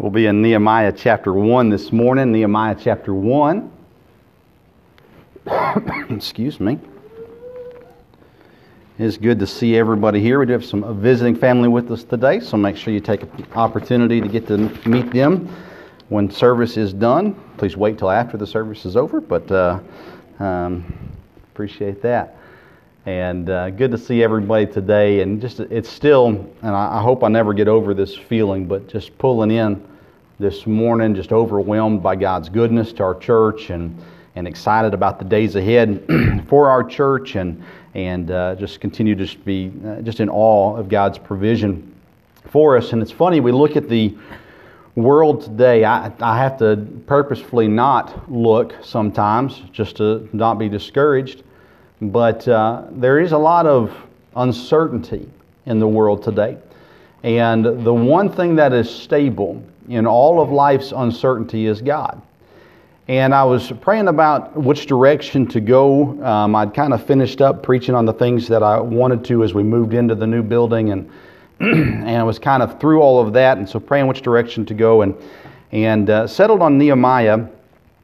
We'll be in Nehemiah chapter 1 this morning. Nehemiah chapter 1. Excuse me. It's good to see everybody here. We do have some visiting family with us today, so make sure you take an opportunity to get to meet them when service is done. Please wait till after the service is over, but uh, um, appreciate that. And uh, good to see everybody today. And just it's still, and I, I hope I never get over this feeling, but just pulling in this morning, just overwhelmed by God's goodness to our church and, and excited about the days ahead for our church and, and uh, just continue to just be uh, just in awe of God's provision for us. And it's funny, we look at the world today, I, I have to purposefully not look sometimes just to not be discouraged, but uh, there is a lot of uncertainty in the world today. And the one thing that is stable in all of life's uncertainty is God. And I was praying about which direction to go. Um, I'd kind of finished up preaching on the things that I wanted to as we moved into the new building, and and I was kind of through all of that, and so praying which direction to go, and and uh, settled on Nehemiah.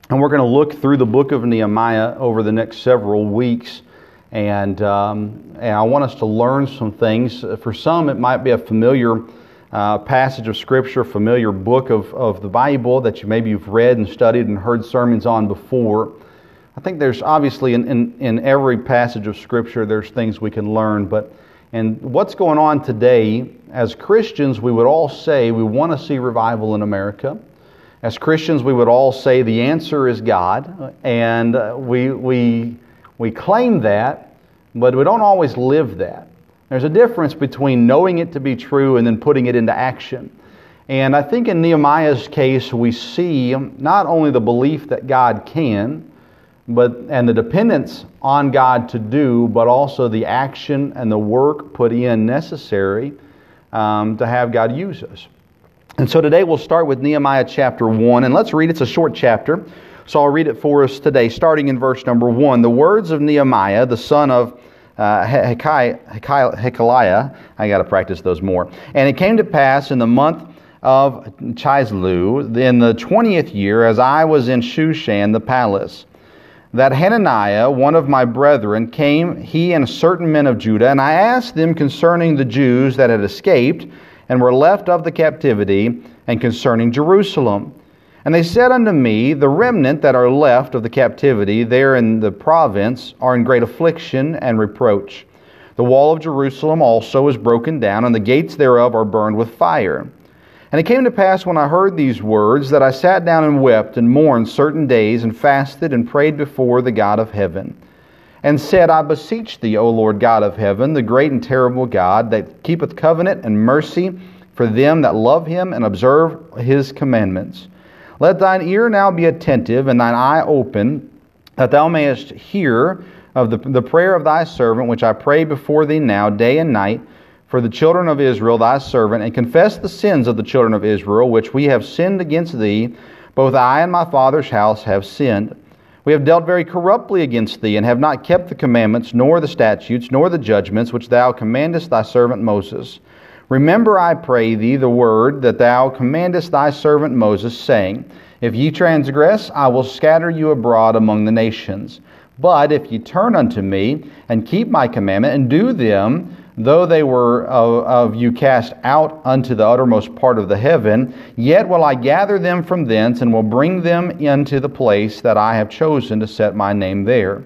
And we're going to look through the book of Nehemiah over the next several weeks. And, um, and I want us to learn some things. For some, it might be a familiar uh, passage of Scripture, familiar book of, of the Bible that you maybe you've read and studied and heard sermons on before. I think there's obviously in, in, in every passage of Scripture there's things we can learn, but and what's going on today, as Christians, we would all say we want to see revival in America. As Christians, we would all say the answer is God, and we, we, we claim that, but we don't always live that. There's a difference between knowing it to be true and then putting it into action. And I think in Nehemiah's case, we see not only the belief that God can, but and the dependence on God to do, but also the action and the work put in necessary um, to have God use us. And so today we'll start with Nehemiah chapter 1, and let's read. It's a short chapter, so I'll read it for us today, starting in verse number 1. The words of Nehemiah, the son of uh, Hachaliah. I got to practice those more. And it came to pass in the month of Chisleu, in the twentieth year, as I was in Shushan the palace, that Hananiah, one of my brethren, came, he and certain men of Judah, and I asked them concerning the Jews that had escaped and were left of the captivity, and concerning Jerusalem. And they said unto me, The remnant that are left of the captivity there in the province are in great affliction and reproach. The wall of Jerusalem also is broken down, and the gates thereof are burned with fire. And it came to pass when I heard these words that I sat down and wept and mourned certain days, and fasted and prayed before the God of heaven, and said, I beseech thee, O Lord God of heaven, the great and terrible God, that keepeth covenant and mercy for them that love him and observe his commandments let thine ear now be attentive and thine eye open, that thou mayest hear of the, the prayer of thy servant, which I pray before thee now, day and night, for the children of Israel, thy servant, and confess the sins of the children of Israel, which we have sinned against thee. Both I and my father's house have sinned. We have dealt very corruptly against thee, and have not kept the commandments, nor the statutes, nor the judgments which thou commandest thy servant Moses. Remember, I pray thee, the word that thou commandest thy servant Moses, saying, If ye transgress, I will scatter you abroad among the nations. But if ye turn unto me, and keep my commandment, and do them, though they were of, of, you cast out unto the uttermost part of the heaven, yet will I gather them from thence, and will bring them into the place that I have chosen to set my name there.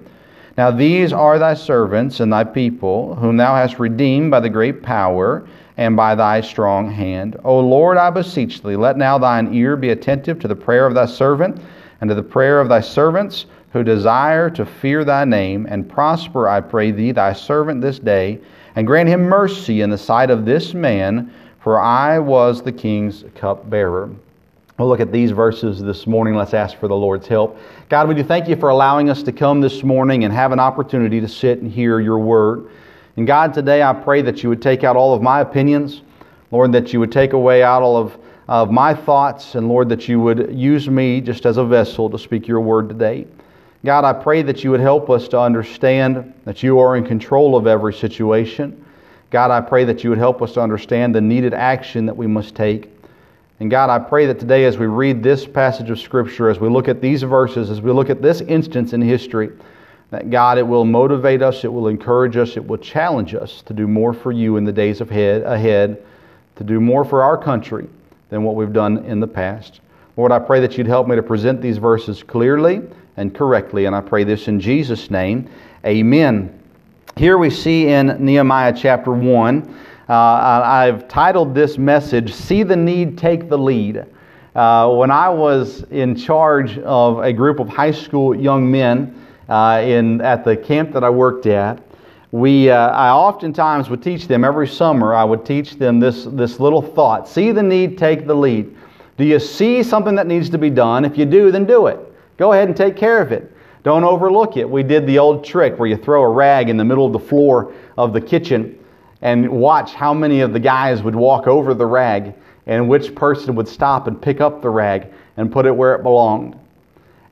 Now these are thy servants and thy people, whom thou hast redeemed by the great power and by thy strong hand. O Lord, I beseech thee, let now thine ear be attentive to the prayer of thy servant and to the prayer of thy servants who desire to fear thy name, and prosper, I pray thee, thy servant this day, and grant him mercy in the sight of this man, for I was the king's cupbearer. We'll look at these verses this morning. Let's ask for the Lord's help. God, we do thank you for allowing us to come this morning and have an opportunity to sit and hear your word. And God, today I pray that you would take out all of my opinions, Lord, that you would take away out all of, of my thoughts, and Lord, that you would use me just as a vessel to speak your word today. God, I pray that you would help us to understand that you are in control of every situation. God, I pray that you would help us to understand the needed action that we must take. And God, I pray that today, as we read this passage of Scripture, as we look at these verses, as we look at this instance in history, that God, it will motivate us, it will encourage us, it will challenge us to do more for you in the days ahead, ahead to do more for our country than what we've done in the past. Lord, I pray that you'd help me to present these verses clearly and correctly, and I pray this in Jesus' name. Amen. Here we see in Nehemiah chapter 1, uh, I've titled this message, See the Need, Take the Lead. Uh, when I was in charge of a group of high school young men uh, in, at the camp that I worked at, we, uh, I oftentimes would teach them every summer, I would teach them this, this little thought see the need, take the lead. Do you see something that needs to be done? If you do, then do it. Go ahead and take care of it. Don't overlook it. We did the old trick where you throw a rag in the middle of the floor of the kitchen and watch how many of the guys would walk over the rag and which person would stop and pick up the rag and put it where it belonged.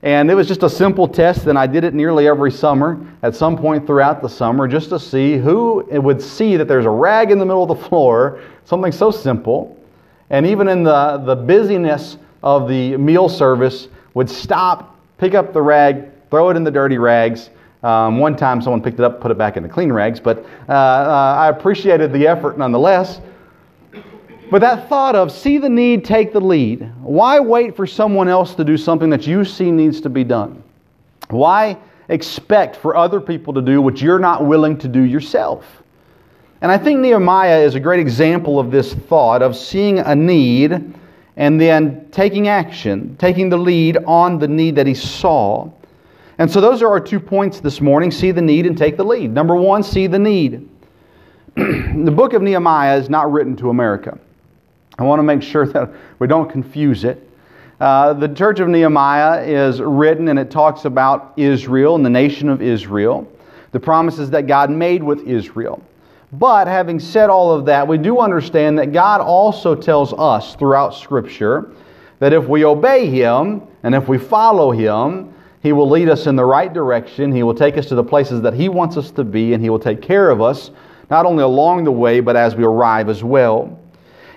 And it was just a simple test, and I did it nearly every summer at some point throughout the summer just to see who would see that there's a rag in the middle of the floor, something so simple. And even in the, the busyness of the meal service, would stop, pick up the rag, throw it in the dirty rags. Um, one time someone picked it up, put it back in the clean rags, but uh, uh, I appreciated the effort nonetheless. But that thought of see the need, take the lead. Why wait for someone else to do something that you see needs to be done? Why expect for other people to do what you're not willing to do yourself? And I think Nehemiah is a great example of this thought of seeing a need and then taking action, taking the lead on the need that he saw. And so those are our two points this morning see the need and take the lead. Number one, see the need. the book of Nehemiah is not written to America. I want to make sure that we don't confuse it. Uh, the church of Nehemiah is written and it talks about Israel and the nation of Israel, the promises that God made with Israel. But having said all of that, we do understand that God also tells us throughout Scripture that if we obey Him and if we follow Him, He will lead us in the right direction. He will take us to the places that He wants us to be, and He will take care of us, not only along the way, but as we arrive as well.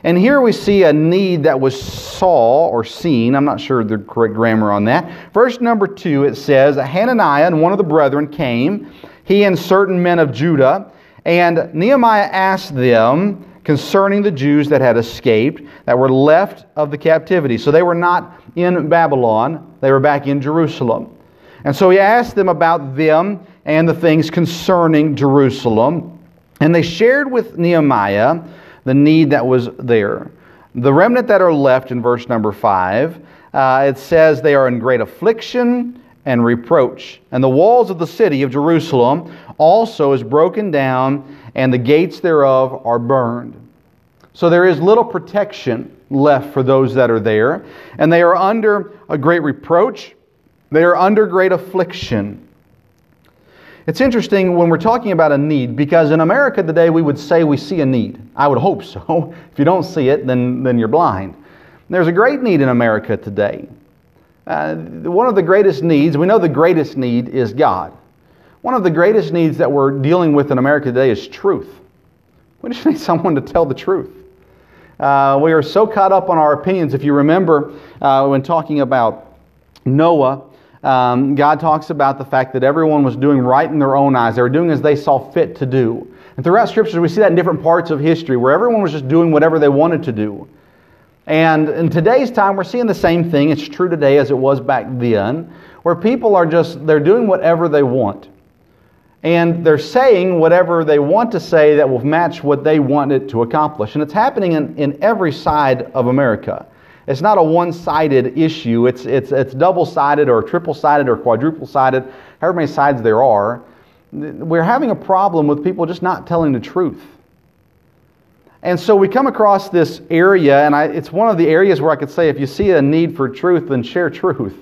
And here we see a need that was saw or seen. I'm not sure the correct grammar on that. Verse number two, it says, Hananiah and one of the brethren came, he and certain men of Judah, and Nehemiah asked them concerning the Jews that had escaped, that were left of the captivity. So they were not in Babylon, they were back in Jerusalem. And so he asked them about them and the things concerning Jerusalem. And they shared with Nehemiah the need that was there. The remnant that are left in verse number 5, uh, it says they are in great affliction and reproach. And the walls of the city of Jerusalem also is broken down, and the gates thereof are burned. So there is little protection left for those that are there, and they are under a great reproach. They are under great affliction. It's interesting when we're talking about a need because in America today we would say we see a need. I would hope so. If you don't see it, then, then you're blind. There's a great need in America today. Uh, one of the greatest needs, we know the greatest need is God. One of the greatest needs that we're dealing with in America today is truth. We just need someone to tell the truth. Uh, we are so caught up on our opinions. If you remember uh, when talking about Noah, um, God talks about the fact that everyone was doing right in their own eyes. They were doing as they saw fit to do. And throughout Scripture, we see that in different parts of history where everyone was just doing whatever they wanted to do. And in today's time, we're seeing the same thing. It's true today as it was back then, where people are just, they're doing whatever they want. And they're saying whatever they want to say that will match what they want it to accomplish. And it's happening in, in every side of America. It's not a one sided issue, it's, it's, it's double sided or triple sided or quadruple sided, however many sides there are. We're having a problem with people just not telling the truth. And so we come across this area, and I, it's one of the areas where I could say if you see a need for truth, then share truth.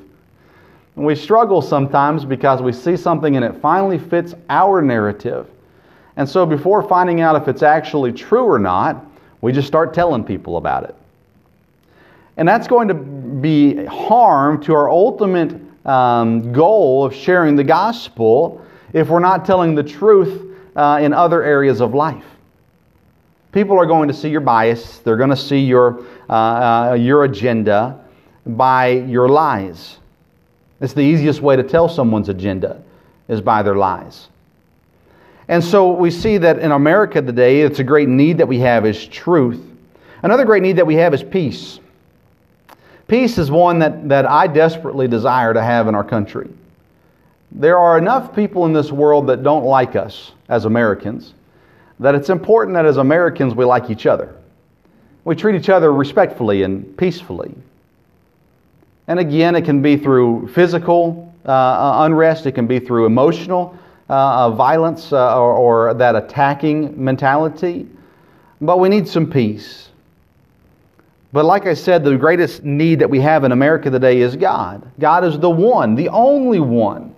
And we struggle sometimes because we see something and it finally fits our narrative. And so before finding out if it's actually true or not, we just start telling people about it. And that's going to be harm to our ultimate um, goal of sharing the gospel if we're not telling the truth uh, in other areas of life. People are going to see your bias, they're going to see your, uh, uh, your agenda by your lies. It's the easiest way to tell someone's agenda is by their lies. And so we see that in America today, it's a great need that we have is truth. Another great need that we have is peace. Peace is one that, that I desperately desire to have in our country. There are enough people in this world that don't like us as Americans that it's important that as Americans we like each other. We treat each other respectfully and peacefully. And again, it can be through physical uh, uh unrest, it can be through emotional uh, uh, violence uh, or, or that attacking mentality. But we need some peace. But like I said, the greatest need that we have in America today is God. God is the one, the only one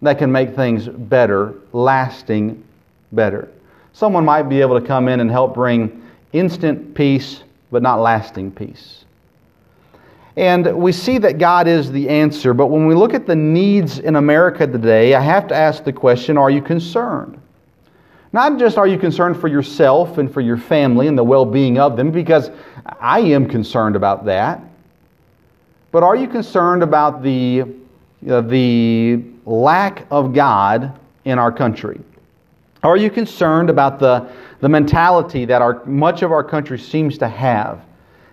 that can make things better, lasting better. Someone might be able to come in and help bring instant peace, but not lasting peace. And we see that God is the answer, but when we look at the needs in America today, I have to ask the question are you concerned? Not just are you concerned for yourself and for your family and the well being of them, because I am concerned about that, but are you concerned about the, uh, the lack of God in our country? Are you concerned about the, the mentality that our, much of our country seems to have?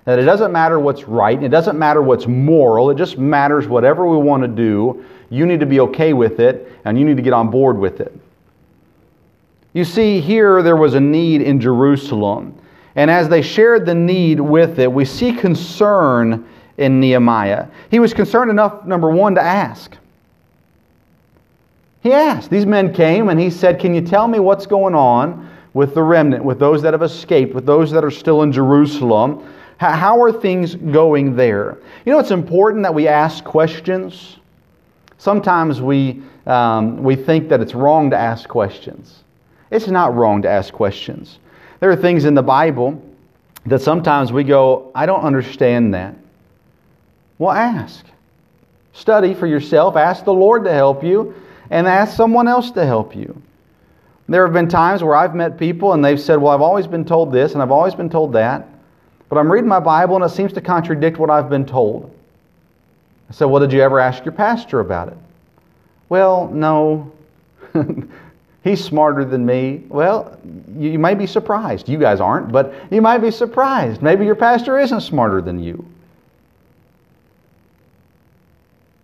That it doesn't matter what's right, it doesn't matter what's moral, it just matters whatever we want to do. You need to be okay with it, and you need to get on board with it. You see, here there was a need in Jerusalem. And as they shared the need with it, we see concern in Nehemiah. He was concerned enough, number one, to ask. He asked. These men came and he said, Can you tell me what's going on with the remnant, with those that have escaped, with those that are still in Jerusalem? How are things going there? You know, it's important that we ask questions. Sometimes we, um, we think that it's wrong to ask questions. It's not wrong to ask questions. There are things in the Bible that sometimes we go, I don't understand that. Well, ask. Study for yourself. Ask the Lord to help you and ask someone else to help you. There have been times where I've met people and they've said, Well, I've always been told this and I've always been told that, but I'm reading my Bible and it seems to contradict what I've been told. I said, Well, did you ever ask your pastor about it? Well, no. He's smarter than me. Well, you might be surprised. You guys aren't, but you might be surprised. Maybe your pastor isn't smarter than you.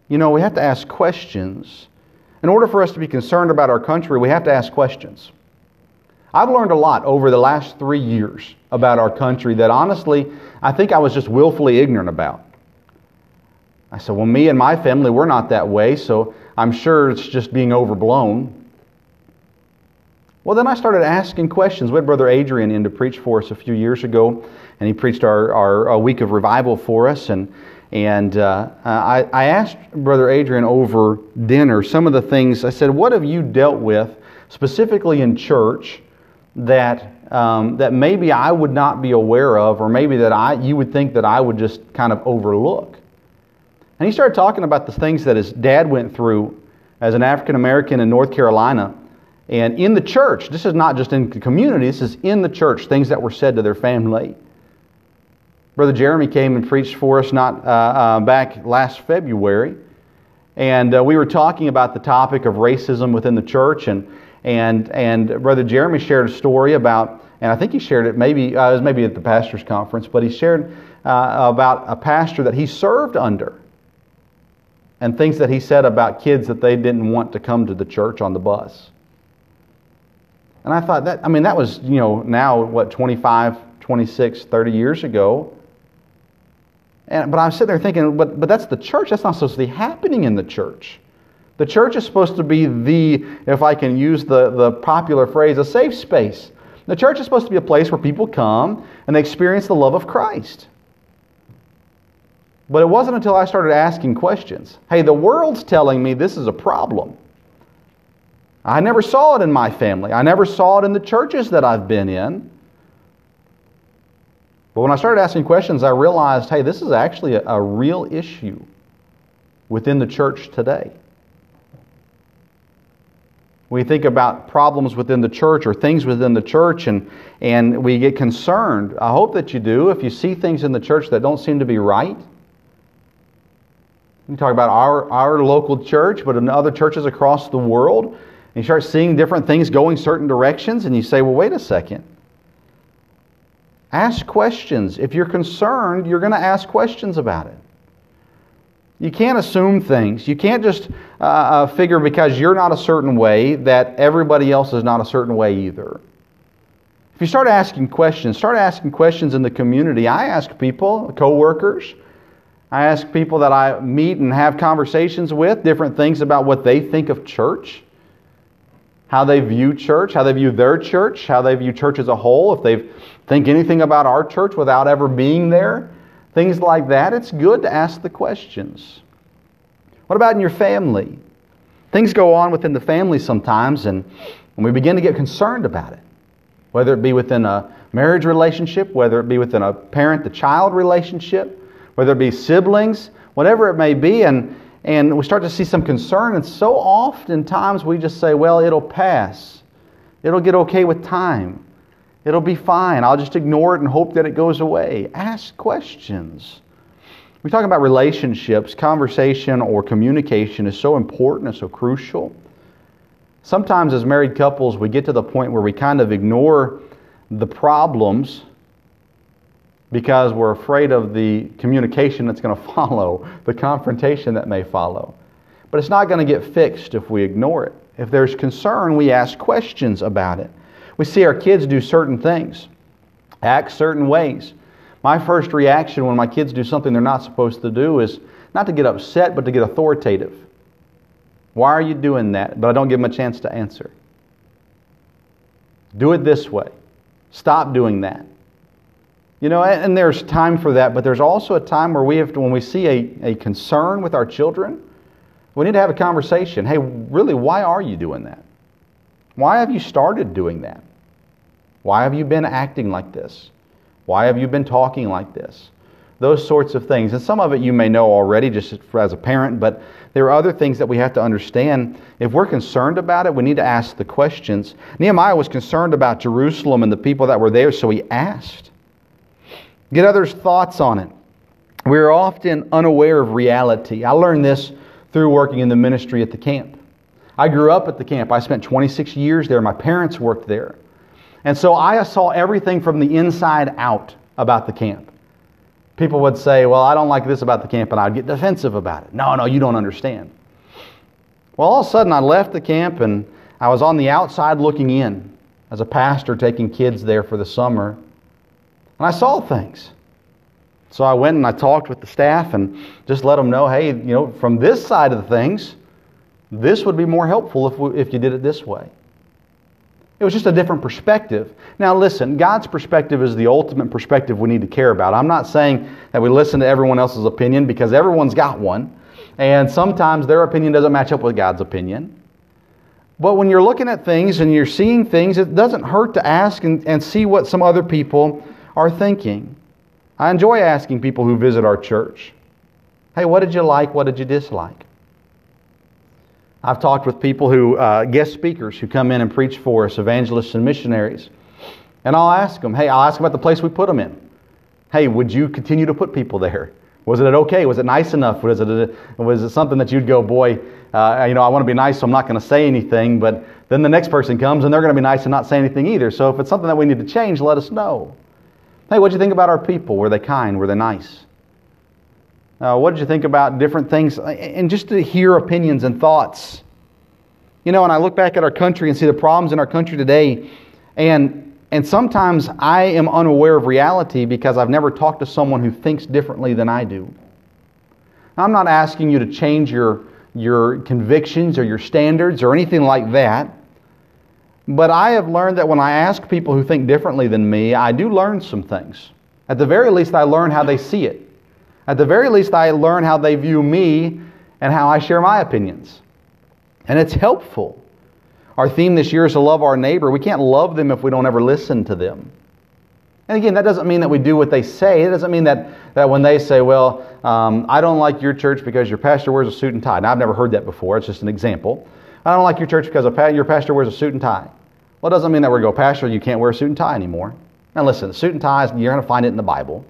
You know, we have to ask questions in order for us to be concerned about our country, we have to ask questions. I've learned a lot over the last three years about our country that honestly, I think I was just willfully ignorant about. I said, Well, me and my family, we're not that way, so I'm sure it's just being overblown. Well, then I started asking questions. We had Brother Adrian in to preach for us a few years ago, and he preached our, our week of revival for us. And and uh, I, I asked Brother Adrian over dinner some of the things. I said, What have you dealt with specifically in church that, um, that maybe I would not be aware of, or maybe that I, you would think that I would just kind of overlook? And he started talking about the things that his dad went through as an African American in North Carolina. And in the church, this is not just in the community, this is in the church, things that were said to their family. Brother Jeremy came and preached for us not uh, uh, back last February, and uh, we were talking about the topic of racism within the church, and and and Brother Jeremy shared a story about, and I think he shared it maybe uh, it was maybe at the pastors' conference, but he shared uh, about a pastor that he served under, and things that he said about kids that they didn't want to come to the church on the bus. And I thought that, I mean, that was, you know, now, what, 25, 26, 30 years ago. And, but I was sitting there thinking, but, but that's the church. That's not supposed to be happening in the church. The church is supposed to be the, if I can use the, the popular phrase, a safe space. The church is supposed to be a place where people come and they experience the love of Christ. But it wasn't until I started asking questions. Hey, the world's telling me this is a problem. I never saw it in my family. I never saw it in the churches that I've been in. But when I started asking questions, I realized hey, this is actually a, a real issue within the church today. We think about problems within the church or things within the church and, and we get concerned. I hope that you do. If you see things in the church that don't seem to be right, you talk about our, our local church, but in other churches across the world, and you start seeing different things going certain directions, and you say, well, wait a second. Ask questions. If you're concerned, you're going to ask questions about it. You can't assume things. You can't just uh, uh, figure because you're not a certain way that everybody else is not a certain way either. If you start asking questions, start asking questions in the community. I ask people, coworkers, I ask people that I meet and have conversations with different things about what they think of church, how they view church, how they view their church, how they view church as a whole, if they think anything about our church without ever being there, things like that. It's good to ask the questions. What about in your family? Things go on within the family sometimes, and, and we begin to get concerned about it. Whether it be within a marriage relationship, whether it be within a parent to child relationship, whether it be siblings, whatever it may be, and, and we start to see some concern. And so oftentimes we just say, well, it'll pass. It'll get okay with time. It'll be fine. I'll just ignore it and hope that it goes away. Ask questions. We talk about relationships, conversation or communication is so important and so crucial. Sometimes, as married couples, we get to the point where we kind of ignore the problems because we're afraid of the communication that's going to follow, the confrontation that may follow. But it's not going to get fixed if we ignore it. If there's concern, we ask questions about it. We see our kids do certain things, act certain ways. My first reaction when my kids do something they're not supposed to do is not to get upset, but to get authoritative. Why are you doing that? But I don't give them a chance to answer. Do it this way. Stop doing that. You know, and there's time for that, but there's also a time where we have to, when we see a, a concern with our children, we need to have a conversation. Hey, really, why are you doing that? Why have you started doing that? Why have you been acting like this? Why have you been talking like this? Those sorts of things. And some of it you may know already just as a parent, but there are other things that we have to understand. If we're concerned about it, we need to ask the questions. Nehemiah was concerned about Jerusalem and the people that were there, so he asked. Get others' thoughts on it. We're often unaware of reality. I learned this through working in the ministry at the camp. I grew up at the camp. I spent 26 years there. My parents worked there. And so I saw everything from the inside out about the camp. People would say, Well, I don't like this about the camp, and I'd get defensive about it. No, no, you don't understand. Well, all of a sudden, I left the camp and I was on the outside looking in as a pastor taking kids there for the summer. And I saw things. So I went and I talked with the staff and just let them know hey, you know, from this side of the things, this would be more helpful if, we, if you did it this way. It was just a different perspective. Now, listen, God's perspective is the ultimate perspective we need to care about. I'm not saying that we listen to everyone else's opinion because everyone's got one, and sometimes their opinion doesn't match up with God's opinion. But when you're looking at things and you're seeing things, it doesn't hurt to ask and, and see what some other people are thinking. I enjoy asking people who visit our church, hey, what did you like? What did you dislike? I've talked with people who, uh, guest speakers who come in and preach for us, evangelists and missionaries. And I'll ask them, hey, I'll ask about the place we put them in. Hey, would you continue to put people there? Was it okay? Was it nice enough? Was it, was it something that you'd go, boy, uh, you know, I want to be nice, so I'm not going to say anything. But then the next person comes and they're going to be nice and not say anything either. So if it's something that we need to change, let us know. Hey, what did you think about our people? Were they kind? Were they nice? Uh, what did you think about different things? And just to hear opinions and thoughts. You know, and I look back at our country and see the problems in our country today, and, and sometimes I am unaware of reality because I've never talked to someone who thinks differently than I do. I'm not asking you to change your, your convictions or your standards or anything like that. But I have learned that when I ask people who think differently than me, I do learn some things. At the very least, I learn how they see it. At the very least, I learn how they view me and how I share my opinions. And it's helpful. Our theme this year is to love our neighbor. We can't love them if we don't ever listen to them. And again, that doesn't mean that we do what they say. It doesn't mean that, that when they say, well, um, I don't like your church because your pastor wears a suit and tie. Now, I've never heard that before. It's just an example. I don't like your church because your pastor wears a suit and tie. Well, it doesn't mean that we're going to go, Pastor, you can't wear a suit and tie anymore. Now, listen, suit and ties, you're going to find it in the Bible.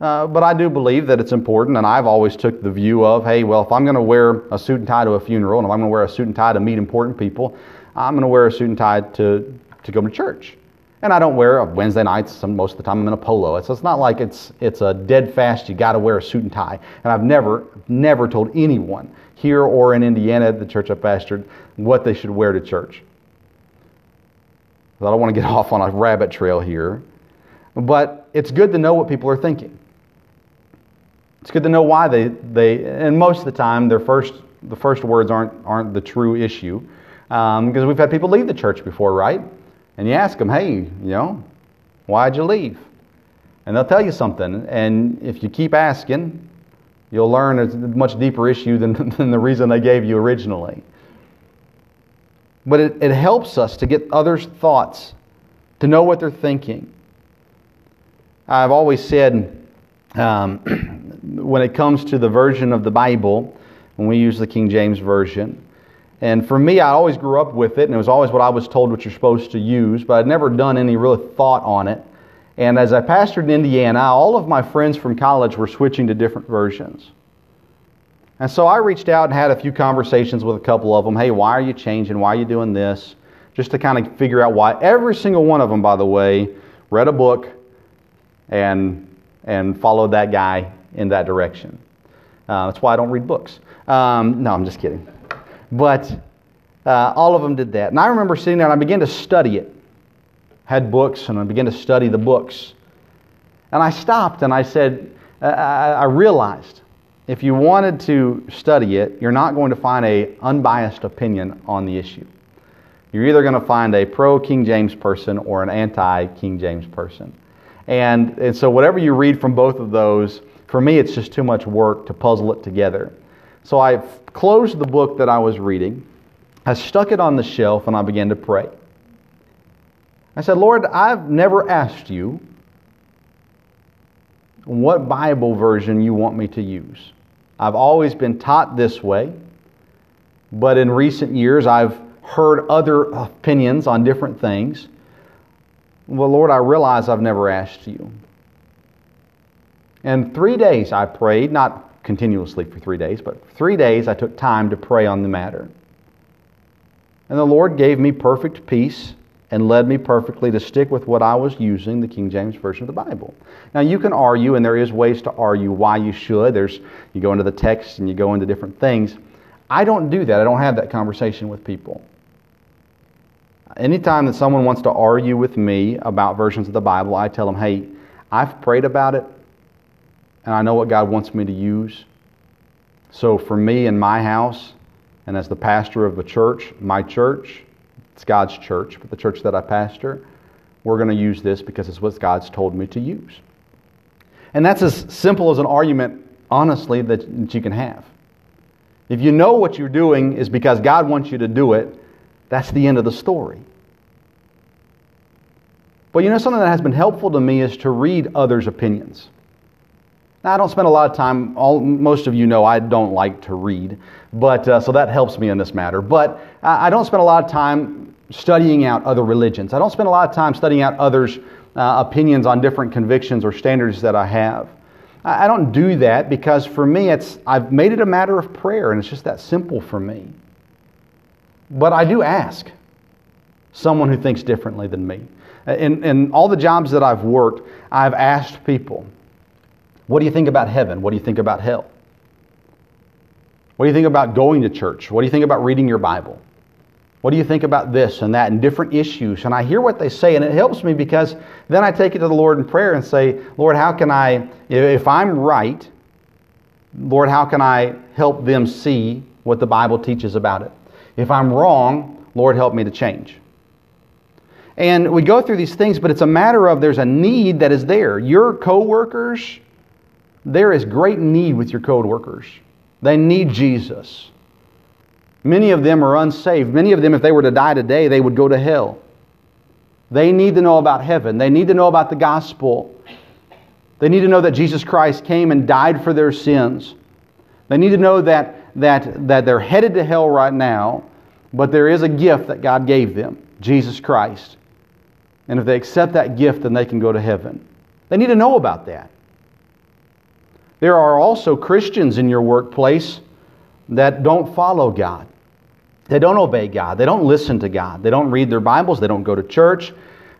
Uh, but I do believe that it's important, and I've always took the view of, hey, well, if I'm going to wear a suit and tie to a funeral, and if I'm going to wear a suit and tie to meet important people, I'm going to wear a suit and tie to, to go to church. And I don't wear a Wednesday nights. Some, most of the time I'm in a polo. So it's not like it's it's a dead fast. You got to wear a suit and tie. And I've never never told anyone here or in Indiana, at the church I pastored, what they should wear to church. I don't want to get off on a rabbit trail here, but it's good to know what people are thinking. It's good to know why they, they and most of the time their first the first words aren't aren't the true issue, because um, we've had people leave the church before, right? and you ask them, hey, you know, why'd you leave? And they'll tell you something. And if you keep asking, you'll learn a much deeper issue than, than the reason they gave you originally. But it, it helps us to get others' thoughts, to know what they're thinking. I've always said um, when it comes to the version of the Bible, when we use the King James Version, and for me, I always grew up with it, and it was always what I was told what you're supposed to use, but I'd never done any real thought on it. And as I pastored in Indiana, all of my friends from college were switching to different versions. And so I reached out and had a few conversations with a couple of them. Hey, why are you changing? Why are you doing this? Just to kind of figure out why. Every single one of them, by the way, read a book and, and followed that guy in that direction. Uh, that's why I don't read books. Um, no, I'm just kidding. But uh, all of them did that. And I remember sitting there and I began to study it. Had books and I began to study the books. And I stopped and I said, I, I realized if you wanted to study it, you're not going to find a unbiased opinion on the issue. You're either going to find a pro King James person or an anti King James person. And, and so, whatever you read from both of those, for me, it's just too much work to puzzle it together. So I closed the book that I was reading, I stuck it on the shelf, and I began to pray. I said, Lord, I've never asked you what Bible version you want me to use. I've always been taught this way, but in recent years I've heard other opinions on different things. Well, Lord, I realize I've never asked you. And three days I prayed, not continuously for three days, but three days I took time to pray on the matter. And the Lord gave me perfect peace and led me perfectly to stick with what I was using, the King James Version of the Bible. Now you can argue, and there is ways to argue why you should. There's you go into the text and you go into different things. I don't do that. I don't have that conversation with people. Anytime that someone wants to argue with me about versions of the Bible, I tell them, hey, I've prayed about it and I know what God wants me to use. So for me and my house, and as the pastor of the church, my church, it's God's church, but the church that I pastor, we're going to use this because it's what God's told me to use. And that's as simple as an argument, honestly, that, you can have. If you know what you're doing is because God wants you to do it, that's the end of the story. But you know, something that has been helpful to me is to read others' opinions. I don't spend a lot of time, all, most of you know I don't like to read, but, uh, so that helps me in this matter. But I don't spend a lot of time studying out other religions. I don't spend a lot of time studying out others' uh, opinions on different convictions or standards that I have. I, I don't do that because for me, it's, I've made it a matter of prayer, and it's just that simple for me. But I do ask someone who thinks differently than me. In, in all the jobs that I've worked, I've asked people, what do you think about heaven? What do you think about hell? What do you think about going to church? What do you think about reading your Bible? What do you think about this and that and different issues? And I hear what they say, and it helps me because then I take it to the Lord in prayer and say, Lord, how can I, if I'm right, Lord, how can I help them see what the Bible teaches about it? If I'm wrong, Lord, help me to change. And we go through these things, but it's a matter of there's a need that is there. Your coworkers, there is great need with your code workers. They need Jesus. Many of them are unsaved. Many of them, if they were to die today, they would go to hell. They need to know about heaven. They need to know about the gospel. They need to know that Jesus Christ came and died for their sins. They need to know that, that, that they're headed to hell right now, But there is a gift that God gave them Jesus Christ. And if they accept that gift, then they can go to heaven. They need to know about that. There are also Christians in your workplace that don't follow God. They don't obey God. They don't listen to God. They don't read their Bibles. They don't go to church.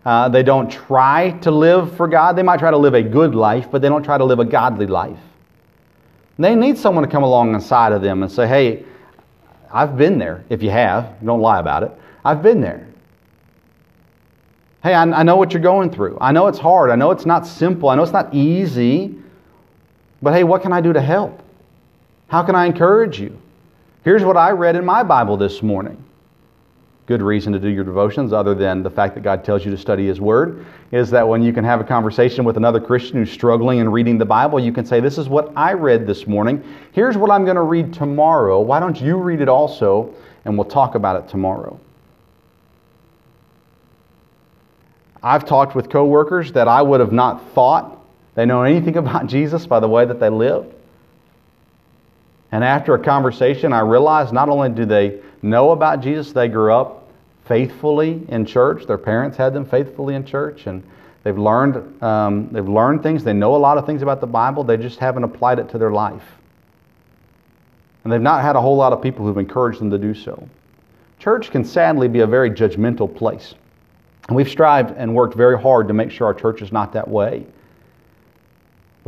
Uh, they don't try to live for God. They might try to live a good life, but they don't try to live a godly life. They need someone to come along alongside of them and say, hey, I've been there. If you have, don't lie about it. I've been there. Hey, I, I know what you're going through. I know it's hard. I know it's not simple. I know it's not easy. But hey, what can I do to help? How can I encourage you? Here's what I read in my Bible this morning. Good reason to do your devotions, other than the fact that God tells you to study His Word, is that when you can have a conversation with another Christian who's struggling in reading the Bible, you can say, This is what I read this morning. Here's what I'm going to read tomorrow. Why don't you read it also? And we'll talk about it tomorrow. I've talked with coworkers that I would have not thought they know anything about Jesus by the way that they live. And after a conversation, I realized not only do they know about Jesus, they grew up faithfully in church. Their parents had them faithfully in church, and they've learned um, they've learned things. They know a lot of things about the Bible. They just haven't applied it to their life, and they've not had a whole lot of people who've encouraged them to do so. Church can sadly be a very judgmental place. And we've strived and worked very hard to make sure our church is not that way.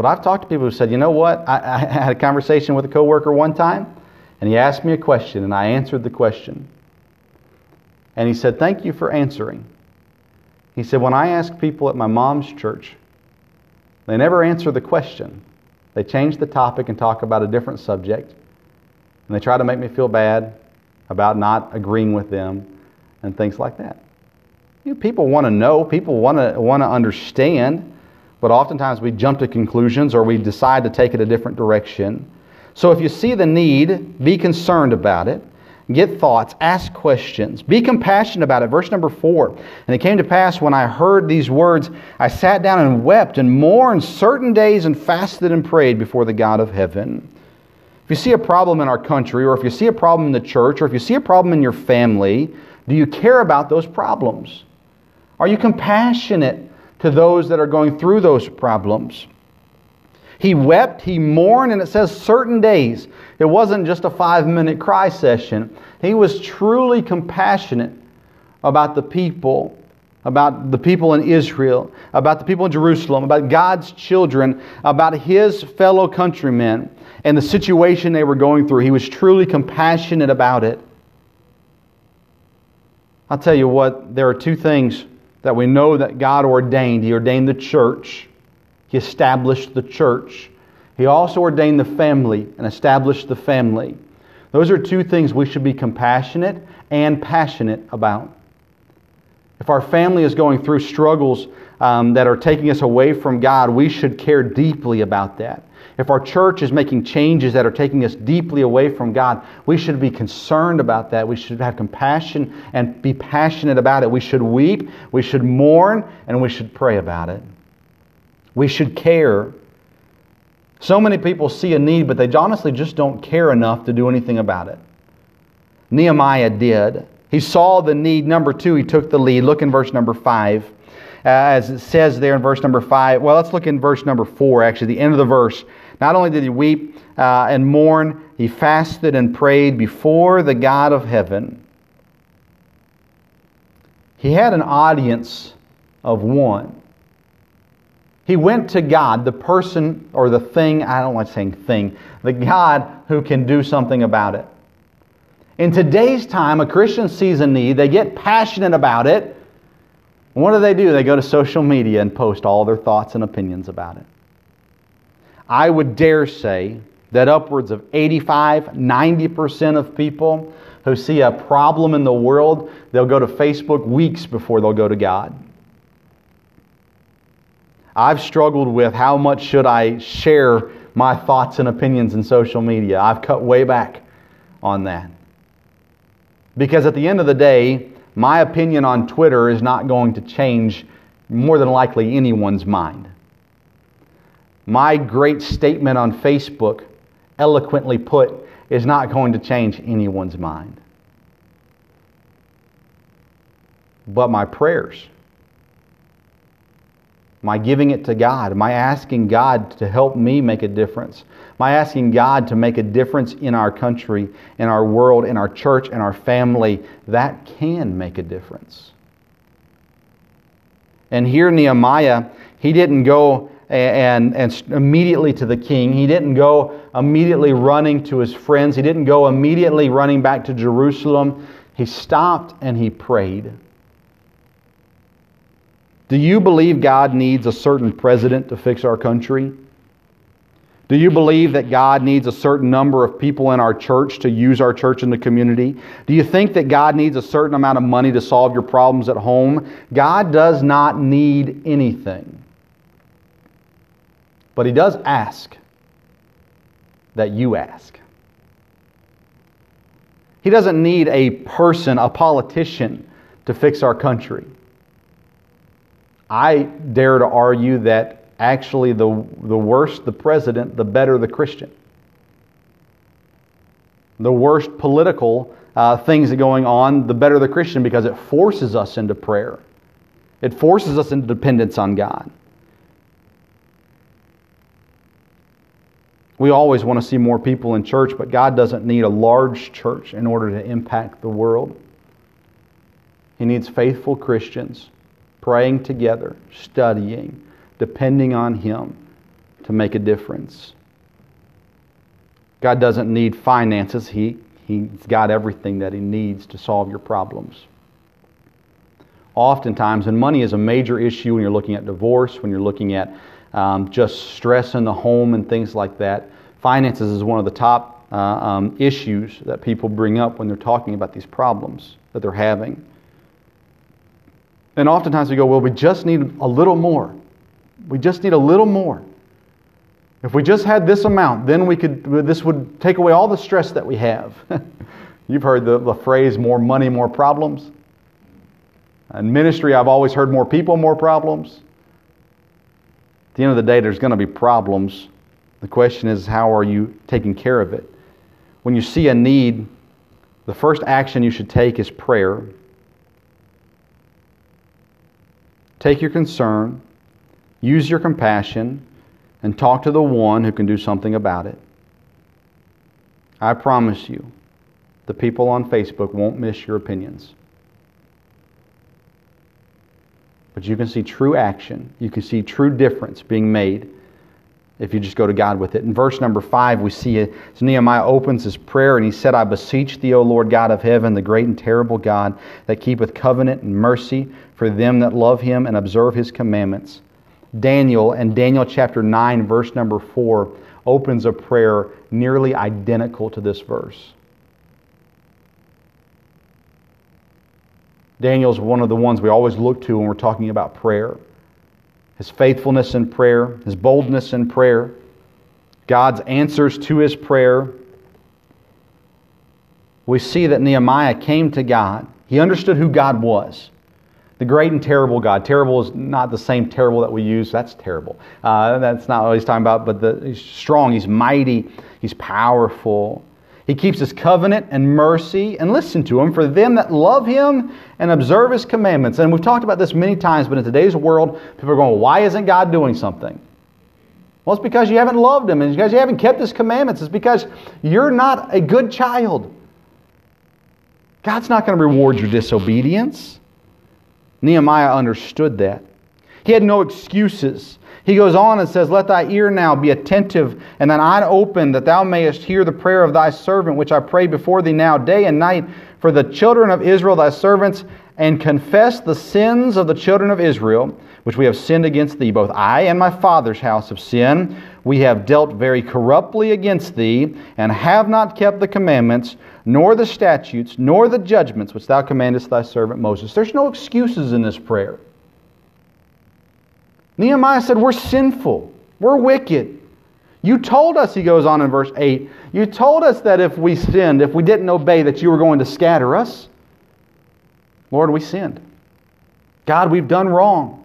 But I've talked to people who said, you know what? I, I had a conversation with a coworker one time, and he asked me a question, and I answered the question. And he said, Thank you for answering. He said, When I ask people at my mom's church, they never answer the question. They change the topic and talk about a different subject. And they try to make me feel bad about not agreeing with them and things like that. You know, people want to know, people want to, want to understand, but oftentimes we jump to conclusions or we decide to take it a different direction. So if you see the need, be concerned about it. Get thoughts, ask questions, be compassionate about it. Verse number four. And it came to pass when I heard these words, I sat down and wept and mourned certain days and fasted and prayed before the God of heaven. If you see a problem in our country, or if you see a problem in the church, or if you see a problem in your family, do you care about those problems? Are you compassionate to those that are going through those problems? He wept, he mourned, and it says certain days. It wasn't just a five minute cry session. He was truly compassionate about the people, about the people in Israel, about the people in Jerusalem, about God's children, about his fellow countrymen, and the situation they were going through. He was truly compassionate about it. I'll tell you what, there are two things that we know that God ordained. He ordained the church, He established the church. He also ordained the family and established the family. Those are two things we should be compassionate and passionate about. If our family is going through struggles um, that are taking us away from God, we should care deeply about that. If our church is making changes that are taking us deeply away from God, we should be concerned about that. We should have compassion and be passionate about it. We should weep, we should mourn, and we should pray about it. We should care. So many people see a need, but they honestly just don't care enough to do anything about it. Nehemiah did. He saw the need. Number two, he took the lead. Look in verse number five. As it says there in verse number five. Well, let's look in verse number four, actually, the end of the verse. Not only did he weep uh, and mourn, he fasted and prayed before the God of heaven. He had an audience of one. He went to God, the person or the thing, I don't like saying thing, the God who can do something about it. In today's time, a Christian sees a need, they get passionate about it. What do they do? They go to social media and post all their thoughts and opinions about it. I would dare say that upwards of 85, 90% of people who see a problem in the world, they'll go to Facebook weeks before they'll go to God. I've struggled with how much should I share my thoughts and opinions in social media. I've cut way back on that. Because at the end of the day, my opinion on Twitter is not going to change more than likely anyone's mind. My great statement on Facebook, eloquently put, is not going to change anyone's mind. but my prayers. my giving it to God? my asking God to help me make a difference? my asking God to make a difference in our country, in our world, in our church, in our family? That can make a difference. And here, Nehemiah, he didn't go and, and immediately to the king. He didn't go immediately running to his friends. He didn't go immediately running back to Jerusalem. He stopped and he prayed. Do you believe God needs a certain president to fix our country? Do you believe that God needs a certain number of people in our church to use our church in the community? Do you think that God needs a certain amount of money to solve your problems at home? God does not need anything. But He does ask that you ask. He doesn't need a person, a politician, to fix our country. I dare to argue that actually the, the worse the president, the better the Christian. The worse political uh, things going on, the better the Christian because it forces us into prayer. It forces us into dependence on God. We always want to see more people in church, but God doesn't need a large church in order to impact the world. He needs faithful Christians praying together, studying, depending on Him to make a difference. God doesn't need finances, he, He's got everything that He needs to solve your problems. Oftentimes, and money is a major issue when you're looking at divorce, when you're looking at um, just stress in the home and things like that. Finances is one of the top uh, um, issues that people bring up when they're talking about these problems that they're having. And oftentimes we go, well, we just need a little more. We just need a little more. If we just had this amount, then we could, this would take away all the stress that we have. You've heard the, the phrase more money, more problems. In ministry, I've always heard more people, more problems. At the end of the day, there's going to be problems. The question is, how are you taking care of it? When you see a need, the first action you should take is prayer. Take your concern, use your compassion, and talk to the one who can do something about it. I promise you, the people on Facebook won't miss your opinions. But you can see true action, you can see true difference being made if you just go to God with it. In verse number five, we see it. So Nehemiah opens his prayer and he said, I beseech thee, O Lord God of heaven, the great and terrible God, that keepeth covenant and mercy for them that love him and observe his commandments. Daniel and Daniel chapter 9, verse number 4, opens a prayer nearly identical to this verse. Daniel's one of the ones we always look to when we're talking about prayer his faithfulness in prayer, his boldness in prayer, God's answers to his prayer. We see that Nehemiah came to God. He understood who God was. The great and terrible God. Terrible is not the same terrible that we use. That's terrible. Uh, that's not what he's talking about, but the, he's strong, he's mighty, he's powerful. He keeps his covenant and mercy, and listen to him for them that love him and observe his commandments. And we've talked about this many times, but in today's world, people are going, why isn't God doing something? Well, it's because you haven't loved him, and because you haven't kept his commandments. It's because you're not a good child. God's not going to reward your disobedience. Nehemiah understood that. He had no excuses. He goes on and says, Let thy ear now be attentive, and thine eye open, that thou mayest hear the prayer of thy servant, which I pray before thee now, day and night, for the children of Israel, thy servants, and confess the sins of the children of Israel, which we have sinned against thee. Both I and my father's house have sinned. We have dealt very corruptly against thee, and have not kept the commandments, nor the statutes, nor the judgments which thou commandest thy servant Moses. There's no excuses in this prayer. Nehemiah said, We're sinful. We're wicked. You told us, he goes on in verse 8, you told us that if we sinned, if we didn't obey, that you were going to scatter us. Lord, we sinned. God, we've done wrong.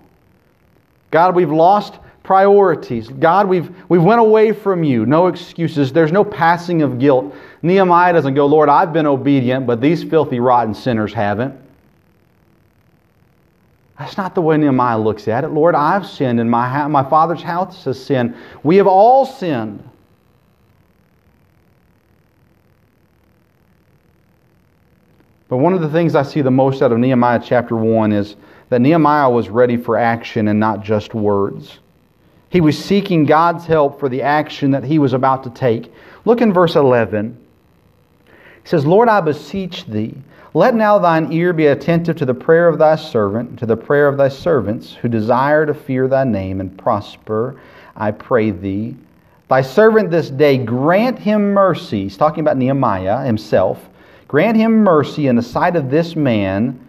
God, we've lost priorities. God, we've, we've went away from you. No excuses. There's no passing of guilt. Nehemiah doesn't go, Lord, I've been obedient, but these filthy, rotten sinners haven't. That's not the way Nehemiah looks at it. Lord, I've sinned and my, my father's house has sinned. We have all sinned. But one of the things I see the most out of Nehemiah chapter 1 is that Nehemiah was ready for action and not just words. He was seeking God's help for the action that he was about to take. Look in verse 11. He says, Lord, I beseech thee, let now thine ear be attentive to the prayer of thy servant, to the prayer of thy servants who desire to fear thy name and prosper, I pray thee. Thy servant this day grant him mercy. He's talking about Nehemiah himself. Grant him mercy in the sight of this man,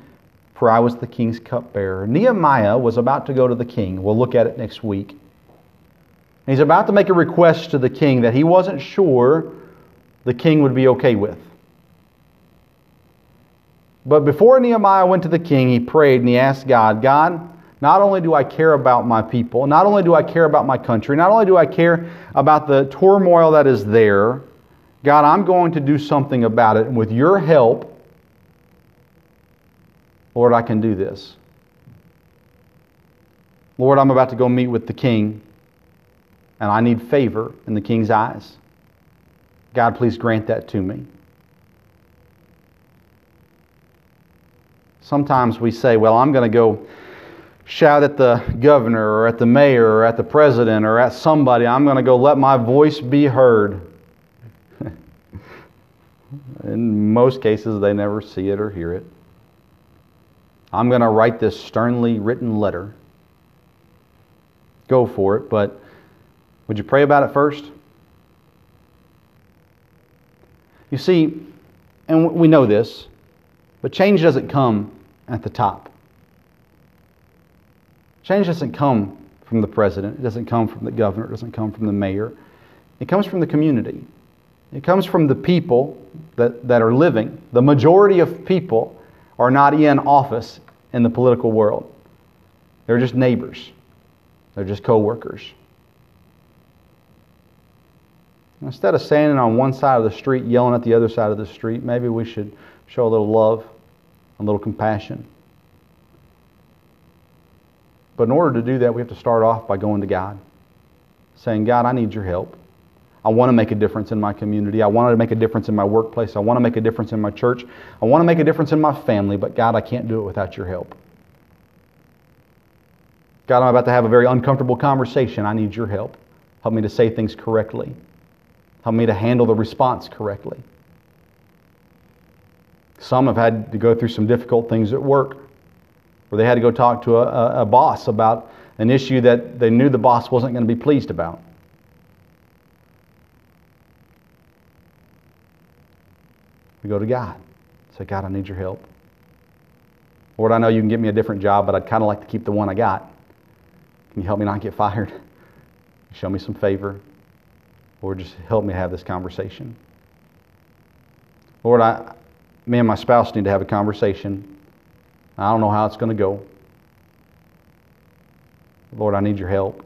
for I was the king's cupbearer. Nehemiah was about to go to the king. We'll look at it next week. He's about to make a request to the king that he wasn't sure the king would be okay with. But before Nehemiah went to the king, he prayed and he asked God, God, not only do I care about my people, not only do I care about my country, not only do I care about the turmoil that is there, God, I'm going to do something about it. And with your help, Lord, I can do this. Lord, I'm about to go meet with the king, and I need favor in the king's eyes. God, please grant that to me. Sometimes we say, well, I'm going to go shout at the governor or at the mayor or at the president or at somebody. I'm going to go let my voice be heard. In most cases, they never see it or hear it. I'm going to write this sternly written letter. Go for it, but would you pray about it first? You see, and we know this, but change doesn't come at the top. Change doesn't come from the president, it doesn't come from the governor, it doesn't come from the mayor. It comes from the community. It comes from the people that, that are living. The majority of people are not in office in the political world. They're just neighbors. They're just co-workers. Instead of standing on one side of the street yelling at the other side of the street, maybe we should show a little love a little compassion. But in order to do that, we have to start off by going to God, saying, God, I need your help. I want to make a difference in my community. I want to make a difference in my workplace. I want to make a difference in my church. I want to make a difference in my family, but God, I can't do it without your help. God, I'm about to have a very uncomfortable conversation. I need your help. Help me to say things correctly. Help me to handle the response correctly. Some have had to go through some difficult things at work where they had to go talk to a, a, boss about an issue that they knew the boss wasn't going to be pleased about. We go to God. Say, God, I need your help. Lord, I know you can get me a different job, but I'd kind of like to keep the one I got. Can you help me not get fired? Show me some favor. Or just help me have this conversation. Lord, I, me and my spouse need to have a conversation. I don't know how it's going to go. Lord, I need your help.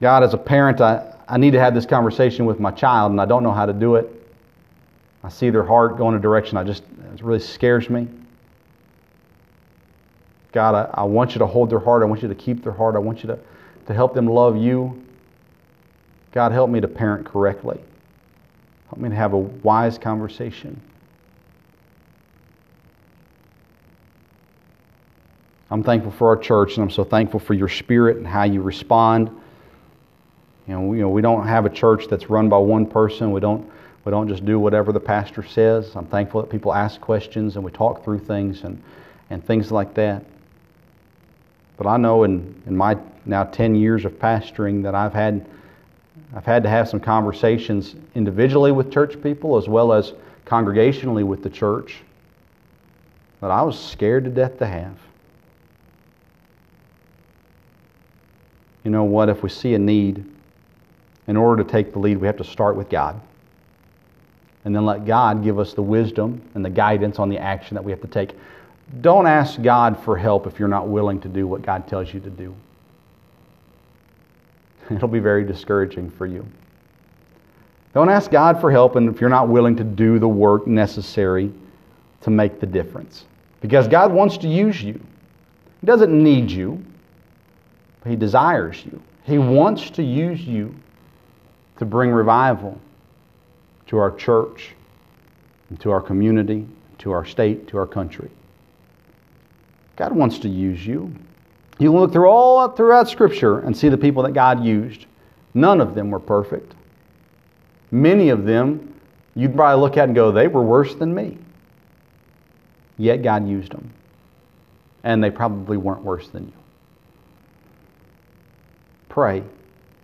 God, as a parent, I, I need to have this conversation with my child, and I don't know how to do it. I see their heart going a direction I just, it really scares me. God, I, I want you to hold their heart. I want you to keep their heart. I want you to, to help them love you. God, help me to parent correctly. Help me to have a wise conversation. I'm thankful for our church, and I'm so thankful for your spirit and how you respond. You know, we, you know, we don't have a church that's run by one person. We don't, we don't just do whatever the pastor says. I'm thankful that people ask questions and we talk through things and, and things like that. But I know in, in my now 10 years of pastoring that I've had, I've had to have some conversations individually with church people as well as congregationally with the church that I was scared to death to have. You know what? If we see a need, in order to take the lead, we have to start with God. And then let God give us the wisdom and the guidance on the action that we have to take. Don't ask God for help if you're not willing to do what God tells you to do. It'll be very discouraging for you. Don't ask God for help and if you're not willing to do the work necessary to make the difference. Because God wants to use you. He doesn't need you, He desires you. He wants to use you to bring revival to our church, to our community, to our state, to our country. God wants to use you. You can look through all throughout Scripture and see the people that God used. None of them were perfect. Many of them, you'd probably look at and go, they were worse than me. Yet God used them. And they probably weren't worse than you. Pray.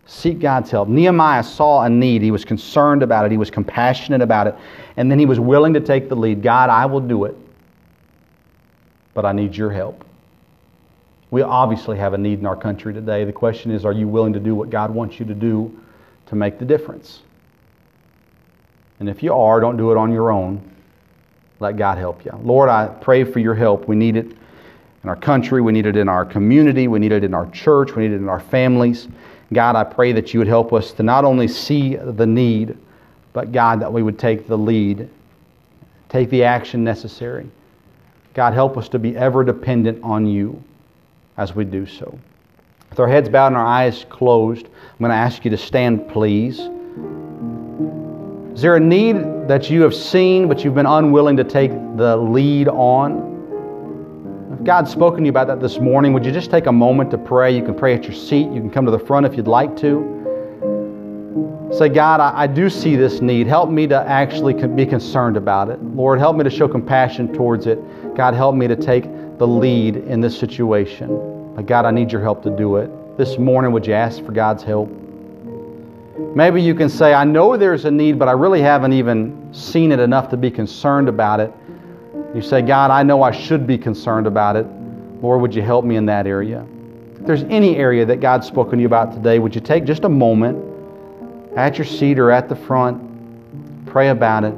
Seek God's help. Nehemiah saw a need. He was concerned about it. He was compassionate about it. And then he was willing to take the lead. God, I will do it, but I need your help. We obviously have a need in our country today. The question is, are you willing to do what God wants you to do to make the difference? And if you are, don't do it on your own. Let God help you. Lord, I pray for your help. We need it in our country, we need it in our community, we need it in our church, we need it in our families. God, I pray that you would help us to not only see the need, but God, that we would take the lead, take the action necessary. God, help us to be ever dependent on you as we do so. With our heads bowed and our eyes closed, I'm going to ask you to stand, please. Is there a need that you have seen but you've been unwilling to take the lead on? God's spoken to you about that this morning, would you just take a moment to pray? You can pray at your seat. You can come to the front if you'd like to. Say, God, I, I do see this need. Help me to actually be concerned about it. Lord, help me to show compassion towards it. God, help me to take the lead in this situation. But God, I need your help to do it. This morning, would you ask for God's help? Maybe you can say, I know there's a need, but I really haven't even seen it enough to be concerned about it. You say, God, I know I should be concerned about it. Lord, would you help me in that area? If there's any area that God's spoken to you about today, would you take just a moment at your seat or at the front, pray about it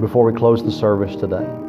before we close the service today?